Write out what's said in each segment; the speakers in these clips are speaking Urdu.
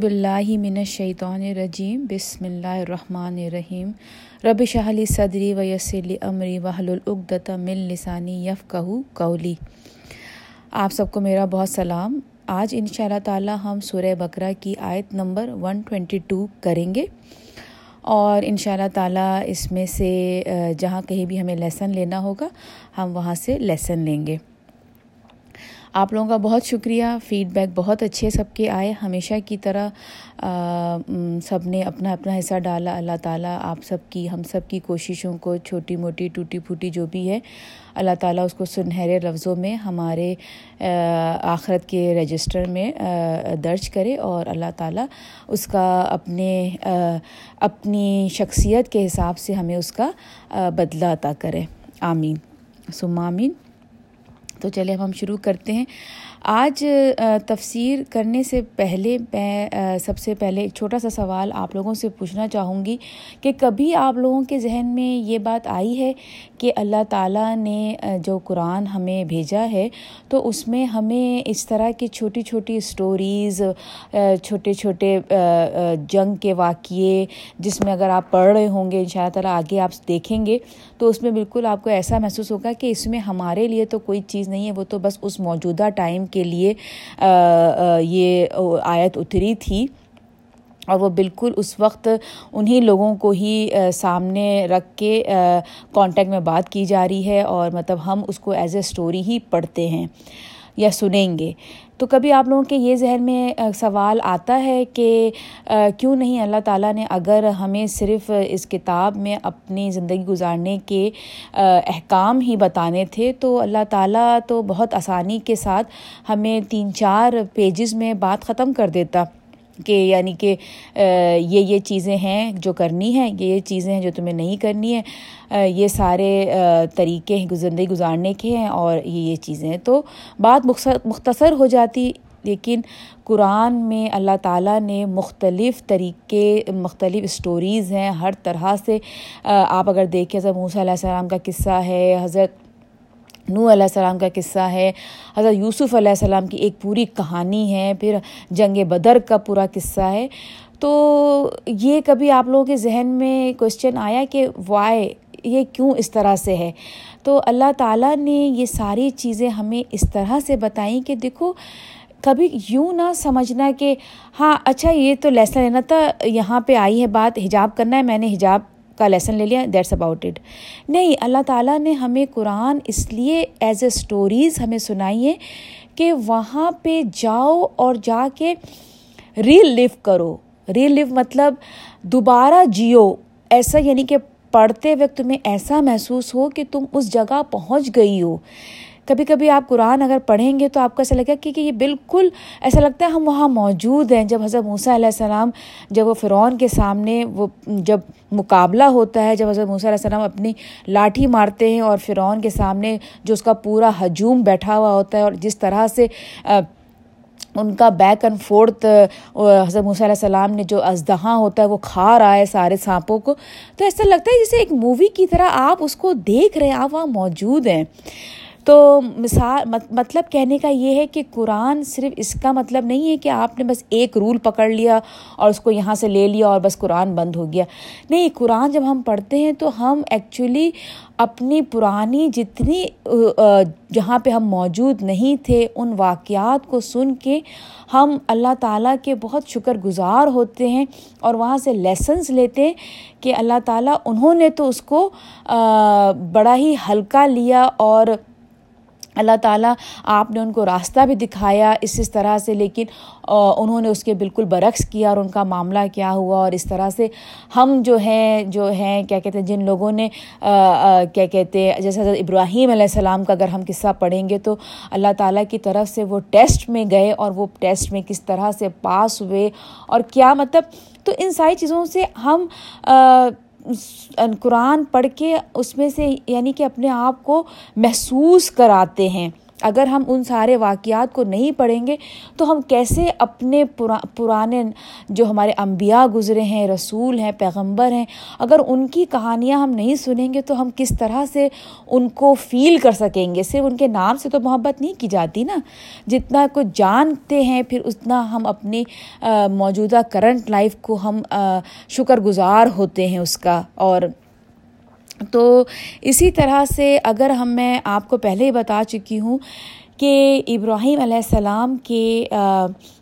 باللہ من الشیطان الرجیم، بسم اللہ الرحمن الرحیم۔ رب شہلی صدری و یسلی امری وحل العقدت من لسانی یفقہ قولی۔ آپ سب کو میرا بہت سلام۔ آج ان شاء اللہ تعالیٰ ہم سورہ بکرا کی آیت نمبر 122 کریں گے۔ اور ان شاء اللہ تعالیٰ اس میں سے جہاں کہیں بھی ہمیں لیسن لینا ہوگا، ہم وہاں سے لیسن لیں گے۔ آپ لوگوں کا بہت شکریہ۔ فیڈ بیک بہت اچھے سب کے آئے۔ ہمیشہ کی طرح سب نے اپنا اپنا حصہ ڈالا۔ اللہ تعالیٰ آپ سب کی، ہم سب کی کوششوں کو، چھوٹی موٹی، ٹوٹی پھوٹی جو بھی ہے، اللہ تعالیٰ اس کو سنہرے لفظوں میں ہمارے آخرت کے رجسٹر میں درج کرے اور اللہ تعالیٰ اس کا اپنے اپنی شخصیت کے حساب سے ہمیں اس کا بدلہ عطا کرے۔ آمین۔ سم آمین۔ تو چلے اب ہم شروع کرتے ہیں۔ آج تفسیر کرنے سے پہلے میں سب سے پہلے ایک چھوٹا سا سوال آپ لوگوں سے پوچھنا چاہوں گی کہ کبھی آپ لوگوں کے ذہن میں یہ بات آئی ہے کہ اللہ تعالیٰ نے جو قرآن ہمیں بھیجا ہے، تو اس میں ہمیں اس طرح کی چھوٹی چھوٹی اسٹوریز چھوٹے چھوٹے جنگ کے واقعے جس میں اگر آپ پڑھ رہے ہوں گے، ان شاء اللہ تعالیٰ آگے آپ دیکھیں گے، تو اس میں بالکل آپ کو ایسا محسوس ہوگا کہ اس میں ہمارے لیے تو کوئی چیز نہیں ہے، وہ تو بس اس موجودہ ٹائم کے لیے یہ آیت اتری تھی۔ اور وہ بالکل اس وقت انہی لوگوں کو ہی سامنے رکھ کے کانٹیکٹ میں بات کی جا رہی ہے۔ اور مطلب ہم اس کو ایز اے اسٹوری ہی پڑھتے ہیں یا سنیں گے۔ تو کبھی آپ لوگوں کے یہ ذہن میں سوال آتا ہے کہ کیوں نہیں اللہ تعالیٰ نے اگر ہمیں صرف اس کتاب میں اپنی زندگی گزارنے کے احکام ہی بتانے تھے، تو اللہ تعالیٰ تو بہت آسانی کے ساتھ ہمیں تین چار پیجز میں بات ختم کر دیتا۔ کہ یعنی کہ یہ یہ چیزیں ہیں جو کرنی ہیں، یہ یہ چیزیں ہیں جو تمہیں نہیں کرنی ہے یہ سارے طریقے زندگی گزارنے کے ہیں اور یہ یہ چیزیں ہیں۔ تو بات مختصر ہو جاتی، لیکن قرآن میں اللہ تعالیٰ نے مختلف طریقے، مختلف اسٹوریز ہیں، ہر طرح سے آپ اگر دیکھیں، حضرت موسیٰ علیہ السلام کا قصہ ہے، حضرت نو علیہ السلام کا قصہ ہے۔ حضرت یوسف علیہ السلام کی ایک پوری کہانی ہے، پھر جنگ بدر کا پورا قصہ ہے۔ تو یہ کبھی آپ لوگوں کے ذہن میں کوشچن آیا کہ وائے یہ کیوں اس طرح سے ہے؟ تو اللہ تعالیٰ نے یہ ساری چیزیں ہمیں اس طرح سے بتائیں کہ دیکھو، کبھی یوں نہ سمجھنا کہ ہاں اچھا یہ تو لیسن لینا تھا یہاں پہ آئی ہے بات، حجاب کرنا ہے، میں نے حجاب کا لیسن لے لیا دیٹس اباؤٹ اٹ نہیں، اللہ تعالیٰ نے ہمیں قرآن اس لیے ایز اے اسٹوریز ہمیں سنائی ہے کہ وہاں پہ جاؤ اور جا کے ریل لیو کرو. ریل لیو مطلب دوبارہ جیو. ایسا یعنی کہ پڑھتے وقت تمہیں ایسا محسوس ہو کہ تم اس جگہ پہنچ گئی ہو. کبھی کبھی آپ قرآن اگر پڑھیں گے تو آپ کو ایسا لگے کہ یہ بالکل ایسا لگتا ہے ہم وہاں موجود ہیں۔ جب حضرت موسیٰ علیہ السلام، جب وہ فرعون کے سامنے وہ جب مقابلہ ہوتا ہے، جب حضرت موسیٰ علیہ السلام اپنی لاٹھی مارتے ہیں اور فرعون کے سامنے جو اس کا پورا ہجوم بیٹھا ہوا ہوتا ہے اور جس طرح سے ان کا بیک اینڈ فورتھ حضرت موسیٰ علیہ السلام نے جو ازدہاں ہوتا ہے، وہ کھا رہا ہے سارے سانپوں کو۔ تو ایسا لگتا ہے جیسے ایک مووی کی طرح آپ اس کو دیکھ رہے ہیں، آپ وہاں موجود ہیں۔ تو مثال مطلب کہنے کا یہ ہے کہ قرآن صرف اس کا مطلب نہیں ہے کہ آپ نے بس ایک رول پکڑ لیا اور اس کو یہاں سے لے لیا اور بس قرآن بند ہو گیا۔ نہیں، قرآن جب ہم پڑھتے ہیں تو ہم ایکچولی اپنی پرانی جتنی جہاں پہ ہم موجود نہیں تھے، ان واقعات کو سن کے ہم اللہ تعالیٰ کے بہت شکر گزار ہوتے ہیں اور وہاں سے لیسنس لیتے ہیں کہ اللہ تعالیٰ انہوں نے تو اس کو بڑا ہی ہلکا لیا اور اللہ تعالیٰ آپ نے ان کو راستہ بھی دکھایا اس اس طرح سے، لیکن انہوں نے اس کے بالکل برعکس کیا اور ان کا معاملہ کیا ہوا اور اس طرح سے ہم جو ہیں جو ہیں، کیا کہتے ہیں، جن لوگوں نے کیا کہتے ہیں، جیسے حضرت ابراہیم علیہ السلام کا اگر ہم قصہ پڑھیں گے تو اللہ تعالیٰ کی طرف سے وہ ٹیسٹ میں گئے اور وہ ٹیسٹ میں کس طرح سے پاس ہوئے اور کیا مطلب تو ان ساری چیزوں سے ہم قرآن پڑھ کے اس میں سے یعنی کہ اپنے آپ کو محسوس کراتے ہیں۔ اگر ہم ان سارے واقعات کو نہیں پڑھیں گے، تو ہم کیسے اپنے پرانے جو ہمارے انبیاء گزرے ہیں، رسول ہیں، پیغمبر ہیں، اگر ان کی کہانیاں ہم نہیں سنیں گے تو ہم کس طرح سے ان کو فیل کر سکیں گے؟ صرف ان کے نام سے تو محبت نہیں کی جاتی نا۔ جتنا کو جانتے ہیں، پھر اتنا ہم اپنی موجودہ کرنٹ لائف کو ہم شکر گزار ہوتے ہیں اس کا۔ اور تو اسی طرح سے اگر ہم میں آپ کو پہلے ہی بتا چکی ہوں کہ ابراہیم علیہ السلام کے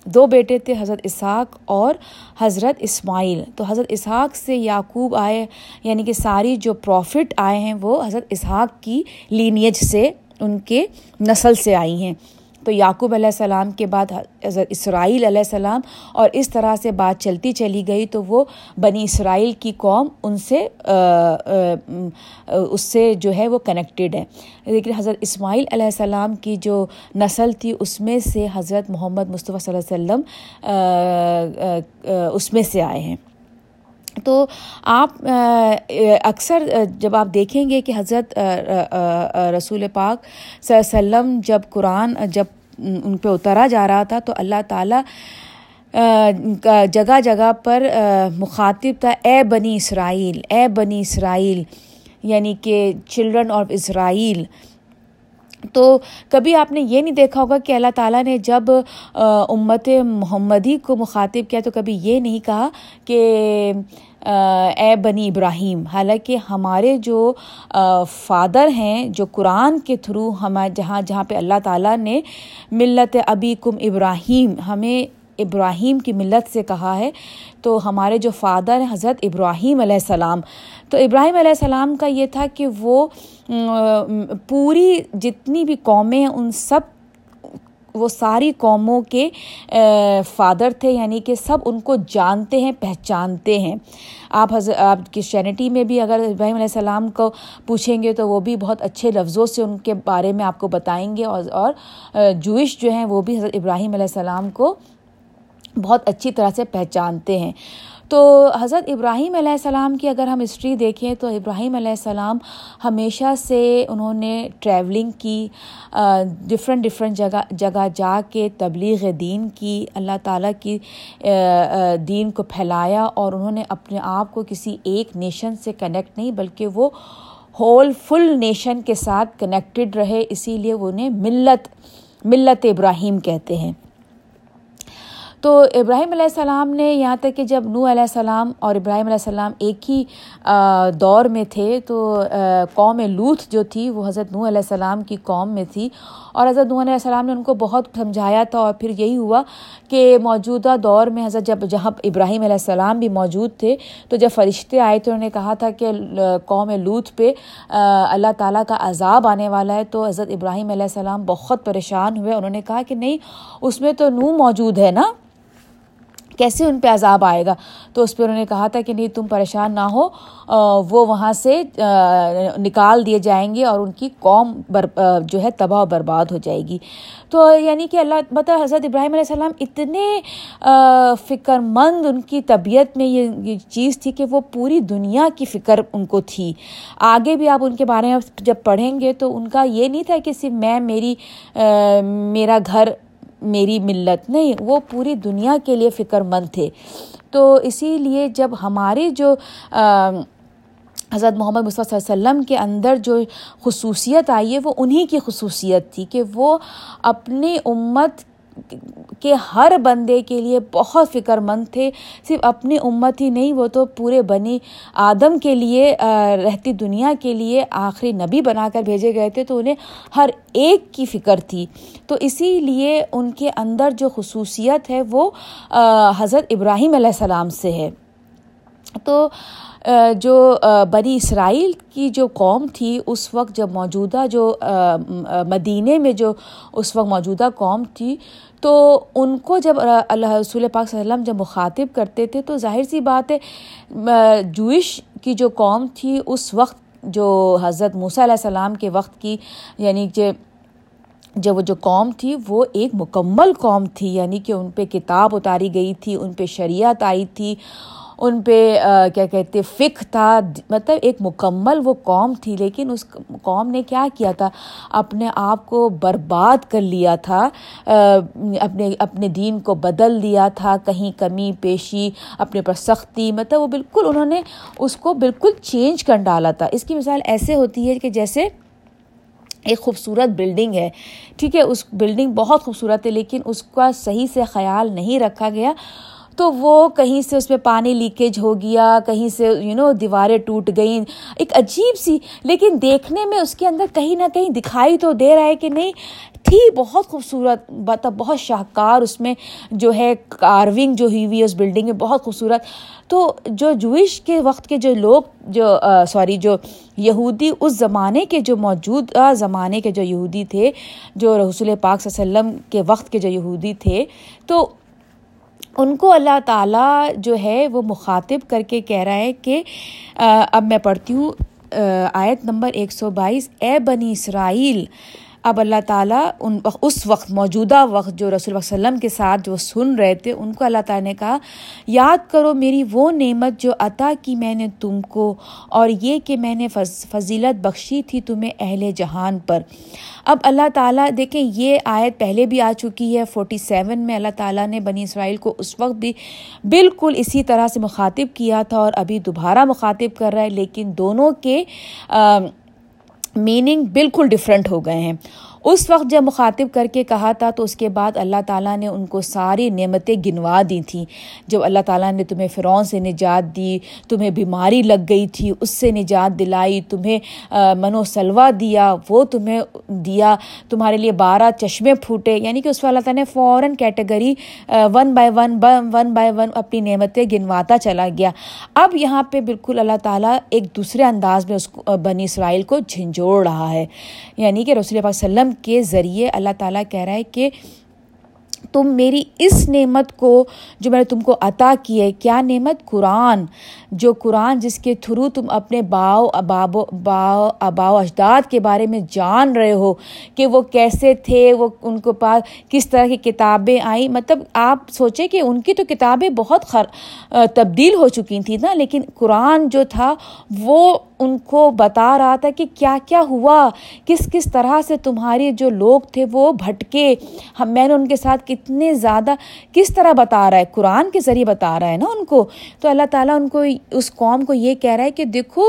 دو بیٹے تھے، حضرت اسحاق اور حضرت اسماعیل۔ تو حضرت اسحاق سے یعقوب آئے یعنی کہ ساری جو پروفٹ آئے ہیں وہ حضرت اسحاق کی لینیج سے، ان کے نسل سے آئی ہیں۔ تو یعقوب علیہ السلام کے بعد حضرت اسرائیل علیہ السلام اور اس طرح سے بات چلتی چلی گئی تو وہ بنی اسرائیل کی قوم ان سے اس سے جو ہے وہ کنیکٹیڈ ہے۔ لیکن حضرت اسماعیل علیہ السلام کی جو نسل تھی، اس میں سے حضرت محمد مصطفیٰ صلی اللہ علیہ وسلم اس میں سے آئے ہیں۔ تو آپ اکثر جب آپ دیکھیں گے کہ حضرت رسول پاک صلی اللہ علیہ وسلم جب قرآن، جب ان پہ اترا جا رہا تھا تو اللہ تعالیٰ جگہ جگہ پر مخاطب تھا، اے بنی اسرائیل، اے بنی اسرائیل یعنی کہ چلڈرن آف اسرائیل تو کبھی آپ نے یہ نہیں دیکھا ہوگا کہ اللہ تعالیٰ نے جب امت محمدی کو مخاطب کیا تو کبھی یہ نہیں کہا کہ اے بنی ابراہیم، حالانکہ ہمارے جو فادر ہیں، جو قرآن کے تھرو ہمیں جہاں جہاں پہ اللہ تعالیٰ نے ملت ابی کم ابراہیم، ہمیں ابراہیم کی ملت سے کہا ہے، تو ہمارے جو فادر ہیں، حضرت ابراہیم علیہ السلام۔ تو ابراہیم علیہ السلام کا یہ تھا کہ وہ پوری جتنی بھی قومیں ہیں، ان سب، وہ ساری قوموں کے فادر تھے یعنی کہ سب ان کو جانتے ہیں، پہچانتے ہیں۔ آپ حضرت آپ کرسچینٹی میں بھی اگر ابراہیم علیہ السلام کو پوچھیں گے تو وہ بھی بہت اچھے لفظوں سے ان کے بارے میں آپ کو بتائیں گے اور اور جوئش جو ہیں، وہ بھی حضرت ابراہیم علیہ السلام کو بہت اچھی طرح سے پہچانتے ہیں۔ تو حضرت ابراہیم علیہ السلام کی اگر ہم ہسٹری دیکھیں تو ابراہیم علیہ السلام ہمیشہ سے انہوں نے ٹریولنگ کی ڈفرینٹ ڈفرینٹ جگہ جگہ جا کے تبلیغ دین کی، اللہ تعالیٰ کی دین کو پھیلایا اور انہوں نے اپنے آپ کو کسی ایک نیشن سے کنیکٹ نہیں، بلکہ وہ ہول فل نیشن کے ساتھ کنیکٹڈ رہے، اسی لیے وہ انہیں ملت ملت ابراہیم کہتے ہیں۔ تو ابراہیم علیہ السلام نے یہاں تک کہ جب نو علیہ السلام اور ابراہیم علیہ السلام ایک ہی دور میں تھے تو قوم لوت جو تھی وہ حضرت نو علیہ السلام کی قوم میں تھی اور حضرت نو علیہ السلام نے ان کو بہت سمجھایا تھا اور پھر یہی ہوا کہ موجودہ دور میں حضرت جب، جہاں ابراہیم علیہ السلام بھی موجود تھے تو جب فرشتے آئے تو انہوں نے کہا تھا کہ قوم لوت پہ اللہ تعالیٰ کا عذاب آنے والا ہے تو حضرت ابراہیم علیہ السلام بہت پریشان ہوئے انہوں نے کہا کہ نہیں، اس میں تو نو موجود ہے نا؟ کیسے ان پہ عذاب آئے گا؟ تو اس پہ انہوں نے کہا تھا کہ نہیں، تم پریشان نہ ہو وہ وہاں سے نکال دیے جائیں گے اور ان کی قوم جو ہے تباہ و برباد ہو جائے گی۔ تو یعنی کہ اللہ مطلب حضرت ابراہیم علیہ السلام اتنے فکر مند ان کی طبیعت میں یہ چیز تھی کہ وہ پوری دنیا کی فکر ان کو تھی۔ آگے بھی آپ ان کے بارے میں جب پڑھیں گے تو ان کا یہ نہیں تھا کہ صرف میں، میری میرا گھر میری ملت نہیں، وہ پوری دنیا کے لیے فکر مند تھے۔ تو اسی لیے جب ہمارے جو حضرت محمد مصطفیٰ صلی اللہ علیہ وسلم کے اندر جو خصوصیت آئی ہے، وہ انہی کی خصوصیت تھی کہ وہ اپنی امت کہ ہر بندے کے لیے بہت فکر مند تھے، صرف اپنی امت ہی نہیں، وہ تو پورے بنی آدم کے لیے رہتی دنیا کے لیے آخری نبی بنا کر بھیجے گئے تھے، تو انہیں ہر ایک کی فکر تھی۔ تو اسی لیے ان کے اندر جو خصوصیت ہے وہ حضرت ابراہیم علیہ السلام سے ہے۔ تو جو بنی اسرائیل کی جو قوم تھی، اس وقت جب موجودہ جو مدینہ میں جو اس وقت موجودہ قوم تھی تو ان کو جب اللہ رسول پاک صلی اللہ علیہ وسلم جب مخاطب کرتے تھے تو ظاہر سی بات ہے جوئش کی جو قوم تھی، اس وقت جو حضرت موسیٰ علیہ السلام کے وقت کی یعنی کہ جب وہ جو قوم تھی، وہ ایک مکمل قوم تھی یعنی کہ ان پہ کتاب اتاری گئی تھی، ان پہ شریعت آئی تھی ان پہ کیا کہتے فک تھا مطلب ایک مکمل وہ قوم تھی، لیکن اس قوم نے کیا کیا تھا؟ اپنے آپ کو برباد کر لیا تھا اپنے اپنے دین کو بدل دیا تھا، کہیں کمی، پیشی، اپنے پر سختی مطلب وہ بالکل انہوں نے اس کو بالکل چینج کر ڈالا تھا۔ اس کی مثال ایسے ہوتی ہے کہ جیسے ایک خوبصورت بلڈنگ ہے، ٹھیک ہے، اس بلڈنگ بہت خوبصورت ہے، لیکن اس کا صحیح سے خیال نہیں رکھا گیا۔ تو وہ کہیں سے اس میں پانی لیکیج ہو گیا، کہیں سے یو نو دیواریں ٹوٹ گئیں۔ ایک عجیب سی، لیکن دیکھنے میں اس کے اندر کہیں نہ کہیں دکھائی تو دے رہا ہے کہ نہیں، تھی بہت خوبصورت مطلب بہت شاہکار اس میں جو ہے، کارونگ جو ہوئی ہوئی ہے اس بلڈنگ میں، بہت خوبصورت۔ تو جو جوئش کے وقت کے جو لوگ، جو سوری جو یہودی اس زمانے کے جو موجودہ زمانے کے جو یہودی تھے، جو رسول پاک صلی اللہ علیہ وسلم کے وقت کے جو یہودی تھے، تو ان کو اللہ تعالیٰ جو ہے وہ مخاطب کر کے کہہ رہا ہے کہ اب میں پڑھتی ہوں آیت نمبر ایک سو بائیس، اے بنی اسرائیل اب اللہ تعالیٰ ان اس وقت موجودہ وقت جو رسول اللہ علیہ وسلم کے ساتھ جو سن رہے تھے، ان کو اللہ تعالیٰ نے کہا، یاد کرو میری وہ نعمت جو عطا کی میں نے تم کو، اور یہ کہ میں نے فضیلت بخشی تھی تمہیں اہل جہان پر۔ اب اللہ تعالیٰ، دیکھیں یہ آیت پہلے بھی آ چکی ہے فورٹی سیون میں اللہ تعالیٰ نے بنی اسرائیل کو اس وقت بھی بالکل اسی طرح سے مخاطب کیا تھا اور ابھی دوبارہ مخاطب کر رہا ہے، لیکن دونوں کے میننگ بالکل ڈفرینٹ ہو گئے ہیں۔ اس وقت جب مخاطب کر کے کہا تھا تو اس کے بعد اللہ تعالیٰ نے ان کو ساری نعمتیں گنوا دی تھیں۔ جب اللہ تعالیٰ نے تمہیں فرعون سے نجات دی، تمہیں بیماری لگ گئی تھی، اس سے نجات دلائی، تمہیں من سلوا دیا، وہ تمہیں دیا، تمہارے لیے بارہ چشمے پھوٹے۔ یعنی کہ اس وقت اللہ تعالیٰ نے فوراً category one by one one by one اپنی نعمتیں گنواتا چلا گیا۔ اب یہاں پہ بالکل اللہ تعالیٰ ایک دوسرے انداز میں اس کو بنی اسرائیل کو جھنجھوڑ رہا ہے۔ یعنی کہ رسول اللہ علیہ قرآن کے ذریعے اللہ تعالیٰ کہہ رہا ہے کہ تم میری اس نعمت کو جو میں نے تم کو عطا کی ہے، کیا نعمت؟ قرآن۔ جو قرآن جس کے تھرو تم اپنے باؤ اباب باؤ اباؤ اجداد کے بارے میں جان رہے ہو کہ وہ کیسے تھے، وہ ان کو پاس کس طرح کی کتابیں آئیں۔ مطلب آپ سوچیں کہ ان کی تو کتابیں بہت خر، تبدیل ہو چکی تھیں نا، لیکن قرآن جو تھا وہ ان کو بتا رہا تھا کہ کیا کیا ہوا، کس کس طرح سے تمہارے جو لوگ تھے وہ بھٹکے۔ ہم، میں نے ان کے ساتھ کتنے زیادہ کس طرح بتا رہا ہے، قرآن کے ذریعے بتا رہا ہے نا ان کو۔ تو اللہ تعالیٰ ان کو، اس قوم کو یہ کہہ رہا ہے کہ دیکھو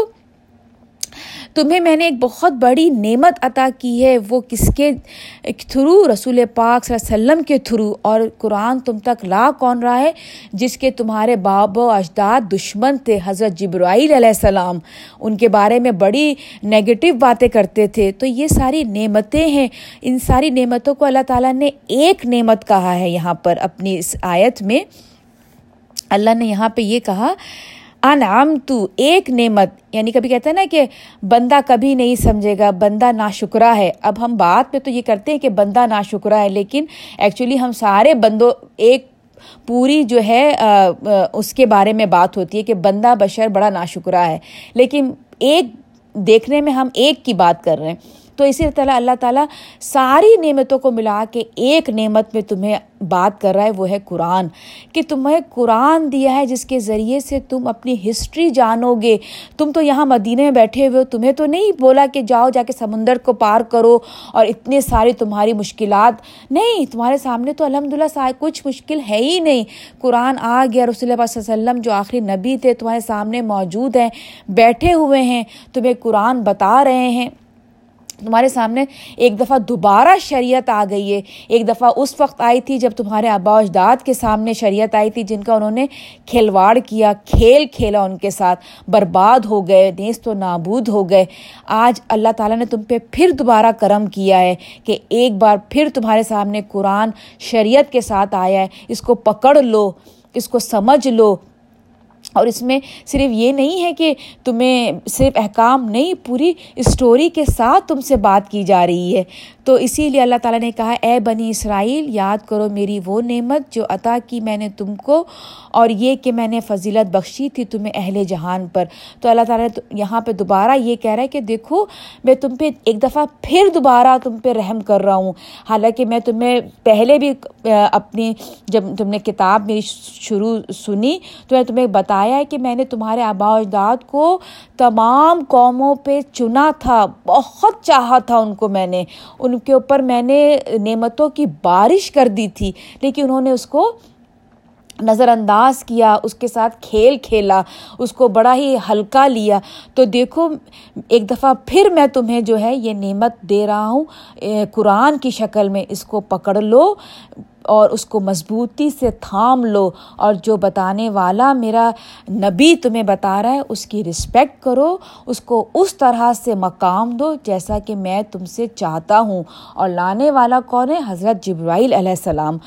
تمہیں میں نے ایک بہت بڑی نعمت عطا کی ہے، وہ کس کے تھرو رسول پاک صلی اللہ علیہ وسلم کے تھرو اور قرآن تم تک لا کون رہا ہے؟ جس کے تمہارے باب و اجداد دشمن تھے، حضرت جبرائیل علیہ السلام۔ ان کے بارے میں بڑی نگیٹو باتیں کرتے تھے۔ تو یہ ساری نعمتیں ہیں۔ ان ساری نعمتوں کو اللہ تعالیٰ نے ایک نعمت کہا ہے یہاں پر اپنی اس آیت میں۔ اللہ نے یہاں پہ یہ کہا انعام تو ایک نعمت یعنی کبھی کہتے ہیں نا کہ بندہ کبھی نہیں سمجھے گا، بندہ نا شکرہ ہے۔ اب ہم بات پہ تو یہ کرتے ہیں کہ بندہ نا شکرہ ہے، لیکن ایکچولی ہم سارے بندوں، ایک پوری جو ہے اس کے بارے میں بات ہوتی ہے کہ بندہ بشر بڑا نا شکرہ ہے۔ لیکن ایک دیکھنے میں ہم ایک کی بات کر رہے ہیں۔ تو اسی طرح اللہ تعالیٰ ساری نعمتوں کو ملا کے ایک نعمت میں تمہیں بات کر رہا ہے، وہ ہے قرآن۔ کہ تمہیں قرآن دیا ہے، جس کے ذریعے سے تم اپنی ہسٹری جانو گے۔ تم تو یہاں مدینہ میں بیٹھے ہوئے ہو، تمہیں تو نہیں بولا کہ جاؤ، جا کے سمندر کو پار کرو اور اتنے ساری تمہاری مشکلات۔ نہیں، تمہارے سامنے تو الحمد للہ کچھ مشکل ہے ہی نہیں۔ قرآن آ گیا، رسول اللہ علیہ وسلم جو آخری نبی تھے، تمہارے سامنے موجود ہیں، بیٹھے ہوئے ہیں، تمہیں قرآن بتا رہے ہیں۔ تمہارے سامنے ایک دفعہ دوبارہ شریعت آ گئی ہے۔ ایک دفعہ اس وقت آئی تھی جب تمہارے آبا اجداد کے سامنے شریعت آئی تھی جن کا انہوں نے کھلواڑ کیا، کھیل کھیلا ان کے ساتھ، برباد ہو گئے، نیست و نابود ہو گئے۔ آج اللہ تعالیٰ نے تم پہ پھر دوبارہ کرم کیا ہے کہ ایک بار پھر تمہارے سامنے قرآن شریعت کے ساتھ آیا ہے۔ اس کو پکڑ لو، اس کو سمجھ لو۔ اور اس میں صرف یہ نہیں ہے کہ تمہیں صرف احکام نہیں، پوری اسٹوری کے ساتھ تم سے بات کی جا رہی ہے۔ تو اسی لیے اللہ تعالیٰ نے کہا، اے بنی اسرائیل، یاد کرو میری وہ نعمت جو عطا کی میں نے تم کو، اور یہ کہ میں نے فضیلت بخشی تھی تمہیں اہل جہان پر۔ تو اللہ تعالیٰ نے یہاں پہ دوبارہ یہ کہہ رہا ہے کہ دیکھو، میں تم پہ ایک دفعہ پھر دوبارہ تم پہ رحم کر رہا ہوں۔ حالانکہ میں تمہیں پہلے بھی اپنی، جب تم نے کتاب میری شروع سنی، تو میں تمہیں بتا بتایا ہے کہ میں نے تمہارے آبا اجداد کو تمام قوموں پہ چنا تھا، بہت چاہا تھا ان کو میں نے۔ ان کے اوپر میں نے نعمتوں کی بارش کر دی تھی، لیکن انہوں نے اس کو نظر انداز کیا، اس کے ساتھ کھیل کھیلا، اس کو بڑا ہی ہلکا لیا۔ تو دیکھو، ایک دفعہ پھر میں تمہیں جو ہے یہ نعمت دے رہا ہوں قرآن کی شکل میں، اس کو پکڑ لو۔ اور اس کو مضبوطی سے تھام لو اور جو بتانے والا میرا نبی تمہیں بتا رہا ہے، اس کی رسپیکٹ کرو، اس کو اس طرح سے مقام دو جیسا کہ میں تم سے چاہتا ہوں۔ اور لانے والا کون ہے؟ حضرت جبرائیل علیہ السلام۔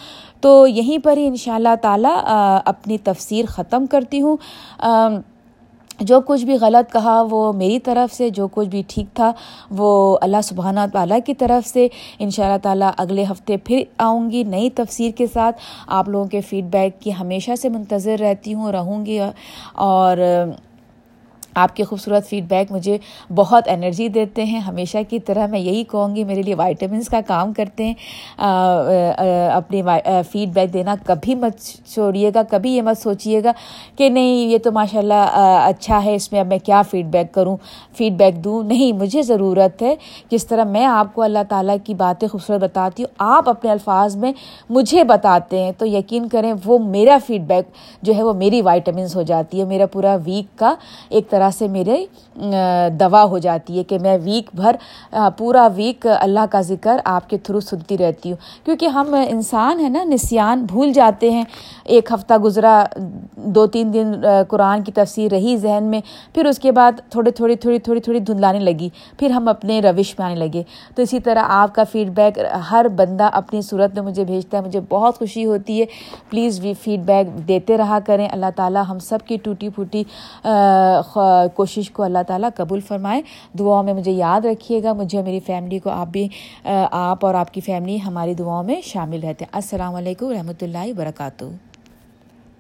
تو یہیں پر ہی ان شاء اللہ تعالیٰ اپنی تفسیر ختم کرتی ہوں۔ جو کچھ بھی غلط کہا، وہ میری طرف سے، جو کچھ بھی ٹھیک تھا، وہ اللہ سبحانہ تعالیٰ کی طرف سے۔ ان شاء اللہ تعالیٰ اگلے ہفتے پھر آؤں گی نئی تفسیر کے ساتھ۔ آپ لوگوں کے فیڈ بیک کی ہمیشہ سے منتظر رہتی ہوں، رہوں گی۔ اور آپ کے خوبصورت فیڈ بیک مجھے بہت انرجی دیتے ہیں۔ ہمیشہ کی طرح میں یہی کہوں گی، میرے لیے وائٹامنس کا کام کرتے ہیں۔ اپنی فیڈ بیک دینا کبھی مت چھوڑیے گا، کبھی یہ مت سوچیے گا کہ نہیں، یہ تو ماشاء اللہ اچھا ہے، اس میں اب میں کیا فیڈ بیک کروں؟ فیڈ بیک دوں؟ نہیں، مجھے ضرورت ہے۔ جس طرح میں آپ کو اللہ تعالیٰ کی باتیں خوبصورت بتاتی ہوں، آپ اپنے الفاظ میں مجھے بتاتے ہیں۔ تو یقین کریں، وہ میرا فیڈ بیک جو ہے، وہ میری وائٹامنس ہو جاتی ہے۔ میرا پورا ویک کا ایک طرح طرح سے میرے دوا ہو جاتی ہے کہ میں ویک بھر پورا ویک اللہ کا ذکر آپ کے تھرو سنتی رہتی ہوں۔ کیونکہ ہم انسان ہیں نا، نسیان، بھول جاتے ہیں۔ ایک ہفتہ گزرا دو تین دن قرآن کی تفسیر رہی ذہن میں، پھر اس کے بعد تھوڑے تھوڑی تھوڑی تھوڑی تھوڑی دھندلانے لگی، پھر ہم اپنے روش میں آنے لگے۔ تو اسی طرح آپ کا فیڈ بیک ہر بندہ اپنی صورت میں مجھے بھیجتا ہے، مجھے بہت خوشی ہوتی ہے۔ پلیز بھی فیڈ بیک دیتے رہا کریں۔ اللہ تعالیٰ ہم سب کی ٹوٹی پھوٹی کوشش کو اللہ تعالیٰ قبول فرمائے۔ دعاؤں میں مجھے یاد رکھیے گا، مجھے میری فیملی کو آپ بھی آپ اور آپ کی فیملی ہماری دعاؤں میں شامل رہتے۔ ہیں السلام علیکم و رحمۃ اللہ وبرکاتہ۔